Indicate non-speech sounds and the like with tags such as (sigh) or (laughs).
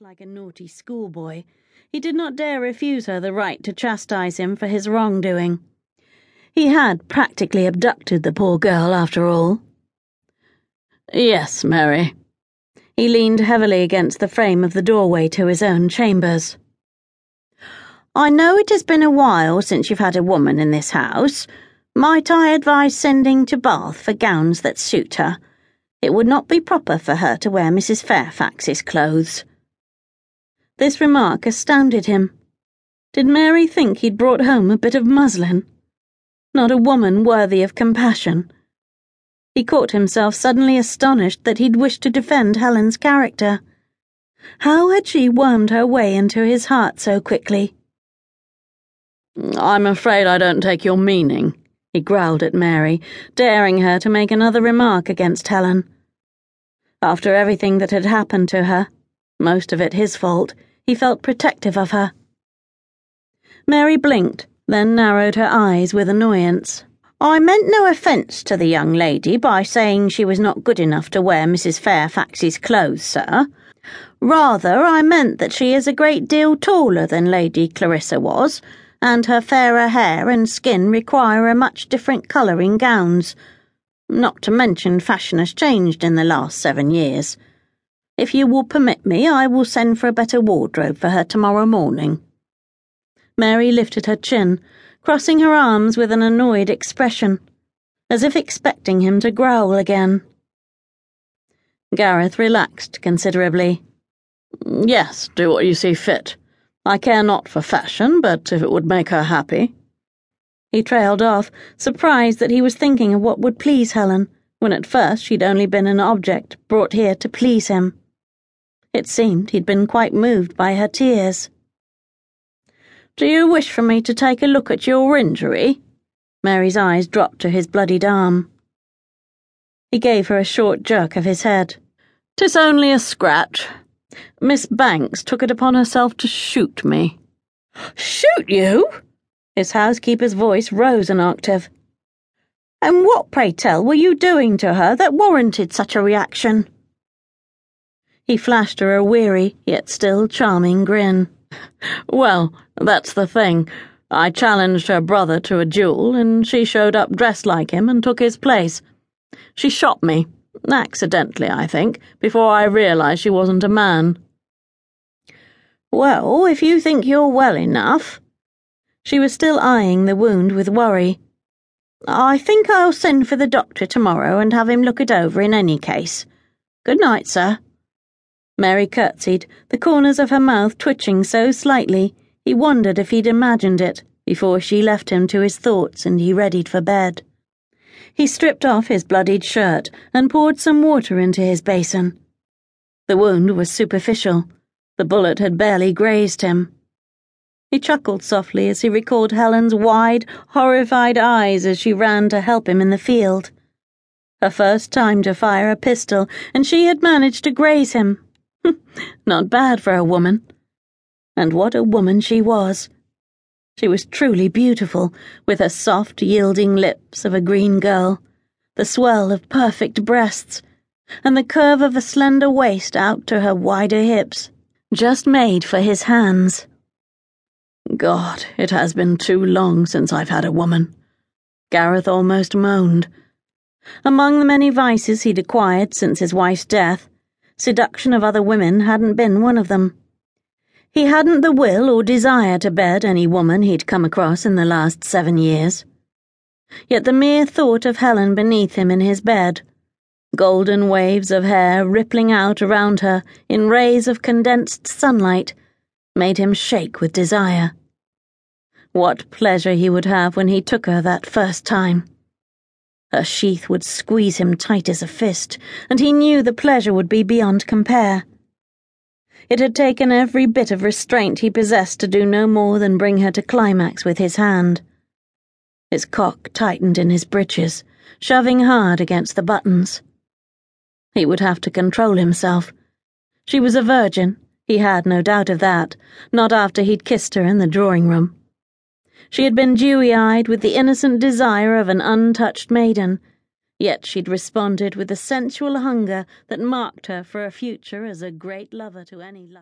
like a naughty schoolboy, he did not dare refuse her the right to chastise him for his wrongdoing. He had practically abducted the poor girl, after all. Yes, Mary. He leaned heavily against the frame of the doorway to his own chambers. I know it has been a while since you've had a woman in this house. Might I advise sending to Bath for gowns that suit her? It would not be proper for her to wear Mrs. Fairfax's clothes. This remark astounded him. Did Mary think he'd brought home a bit of muslin? Not a woman worthy of compassion. He caught himself suddenly astonished that he'd wished to defend Helen's character. How had she wormed her way into his heart so quickly? I'm afraid I don't take your meaning, he growled at Mary, daring her to make another remark against Helen. After everything that had happened to her, most of it his fault, he felt protective of her. Mary blinked, then narrowed her eyes with annoyance. I meant no offence to the young lady by saying she was not good enough to wear Mrs. Fairfax's clothes, sir. Rather, I meant that she is a great deal taller than Lady Clarissa was and her fairer hair and skin require a much different colour in gowns. Not to mention fashion has changed in the last seven years. If you will permit me, I will send for a better wardrobe for her tomorrow morning. Mary lifted her chin, crossing her arms with an annoyed expression, as if expecting him to growl again. Gareth relaxed considerably. Yes, do what you see fit. I care not for fashion, but if it would make her happy. He trailed off, surprised that he was thinking of what would please Helen, when at first she'd only been an object brought here to please him. It seemed he'd been quite moved by her tears. Do you wish for me to take a look at your injury? Mary's eyes dropped to his bloodied arm. He gave her a short jerk of his head. "'Tis only a scratch. Miss Banks took it upon herself to shoot me. Shoot you? His housekeeper's voice rose an octave. And what, pray tell, were you doing to her that warranted such a reaction? He flashed her a weary, yet still charming grin. Well, that's the thing. I challenged her brother to a duel, and she showed up dressed like him and took his place. She shot me. Accidentally, I think, before I realized she wasn't a man. Well, if you think you're well enough. She was still eyeing the wound with worry. I think I'll send for the doctor tomorrow and have him look it over in any case. Good night, sir. Mary curtsied, the corners of her mouth twitching so slightly he wondered if he'd imagined it before she left him to his thoughts and he readied for bed. He stripped off his bloodied shirt and poured some water into his basin. The wound was superficial. The bullet had barely grazed him. He chuckled softly as he recalled Helen's wide, horrified eyes as she ran to help him in the field. Her first time to fire a pistol, and she had managed to graze him. (laughs) Not bad for a woman. And what a woman she was. She was truly beautiful, with her soft, yielding lips of a green girl, the swell of perfect breasts, and the curve of a slender waist out to her wider hips, just made for his hands. God, it has been too long since I've had a woman. Gareth almost moaned. Among the many vices he'd acquired since his wife's death, seduction of other women hadn't been one of them. He hadn't the will or desire to bed any woman he'd come across in the last seven years. Yet the mere thought of Helen beneath him in his bed, golden waves of hair rippling out around her in rays of condensed sunlight, made him shake with desire. What pleasure he would have when he took her that first time. Her sheath would squeeze him tight as a fist, and he knew the pleasure would be beyond compare. It had taken every bit of restraint he possessed to do no more than bring her to climax with his hand. His cock tightened in his breeches, shoving hard against the buttons. He would have to control himself. She was a virgin, he had no doubt of that, not after he'd kissed her in the drawing room. She had been dewy eyed with the innocent desire of an untouched maiden Yet she'd responded with a sensual hunger that marked her for a future as a great lover to any lucky.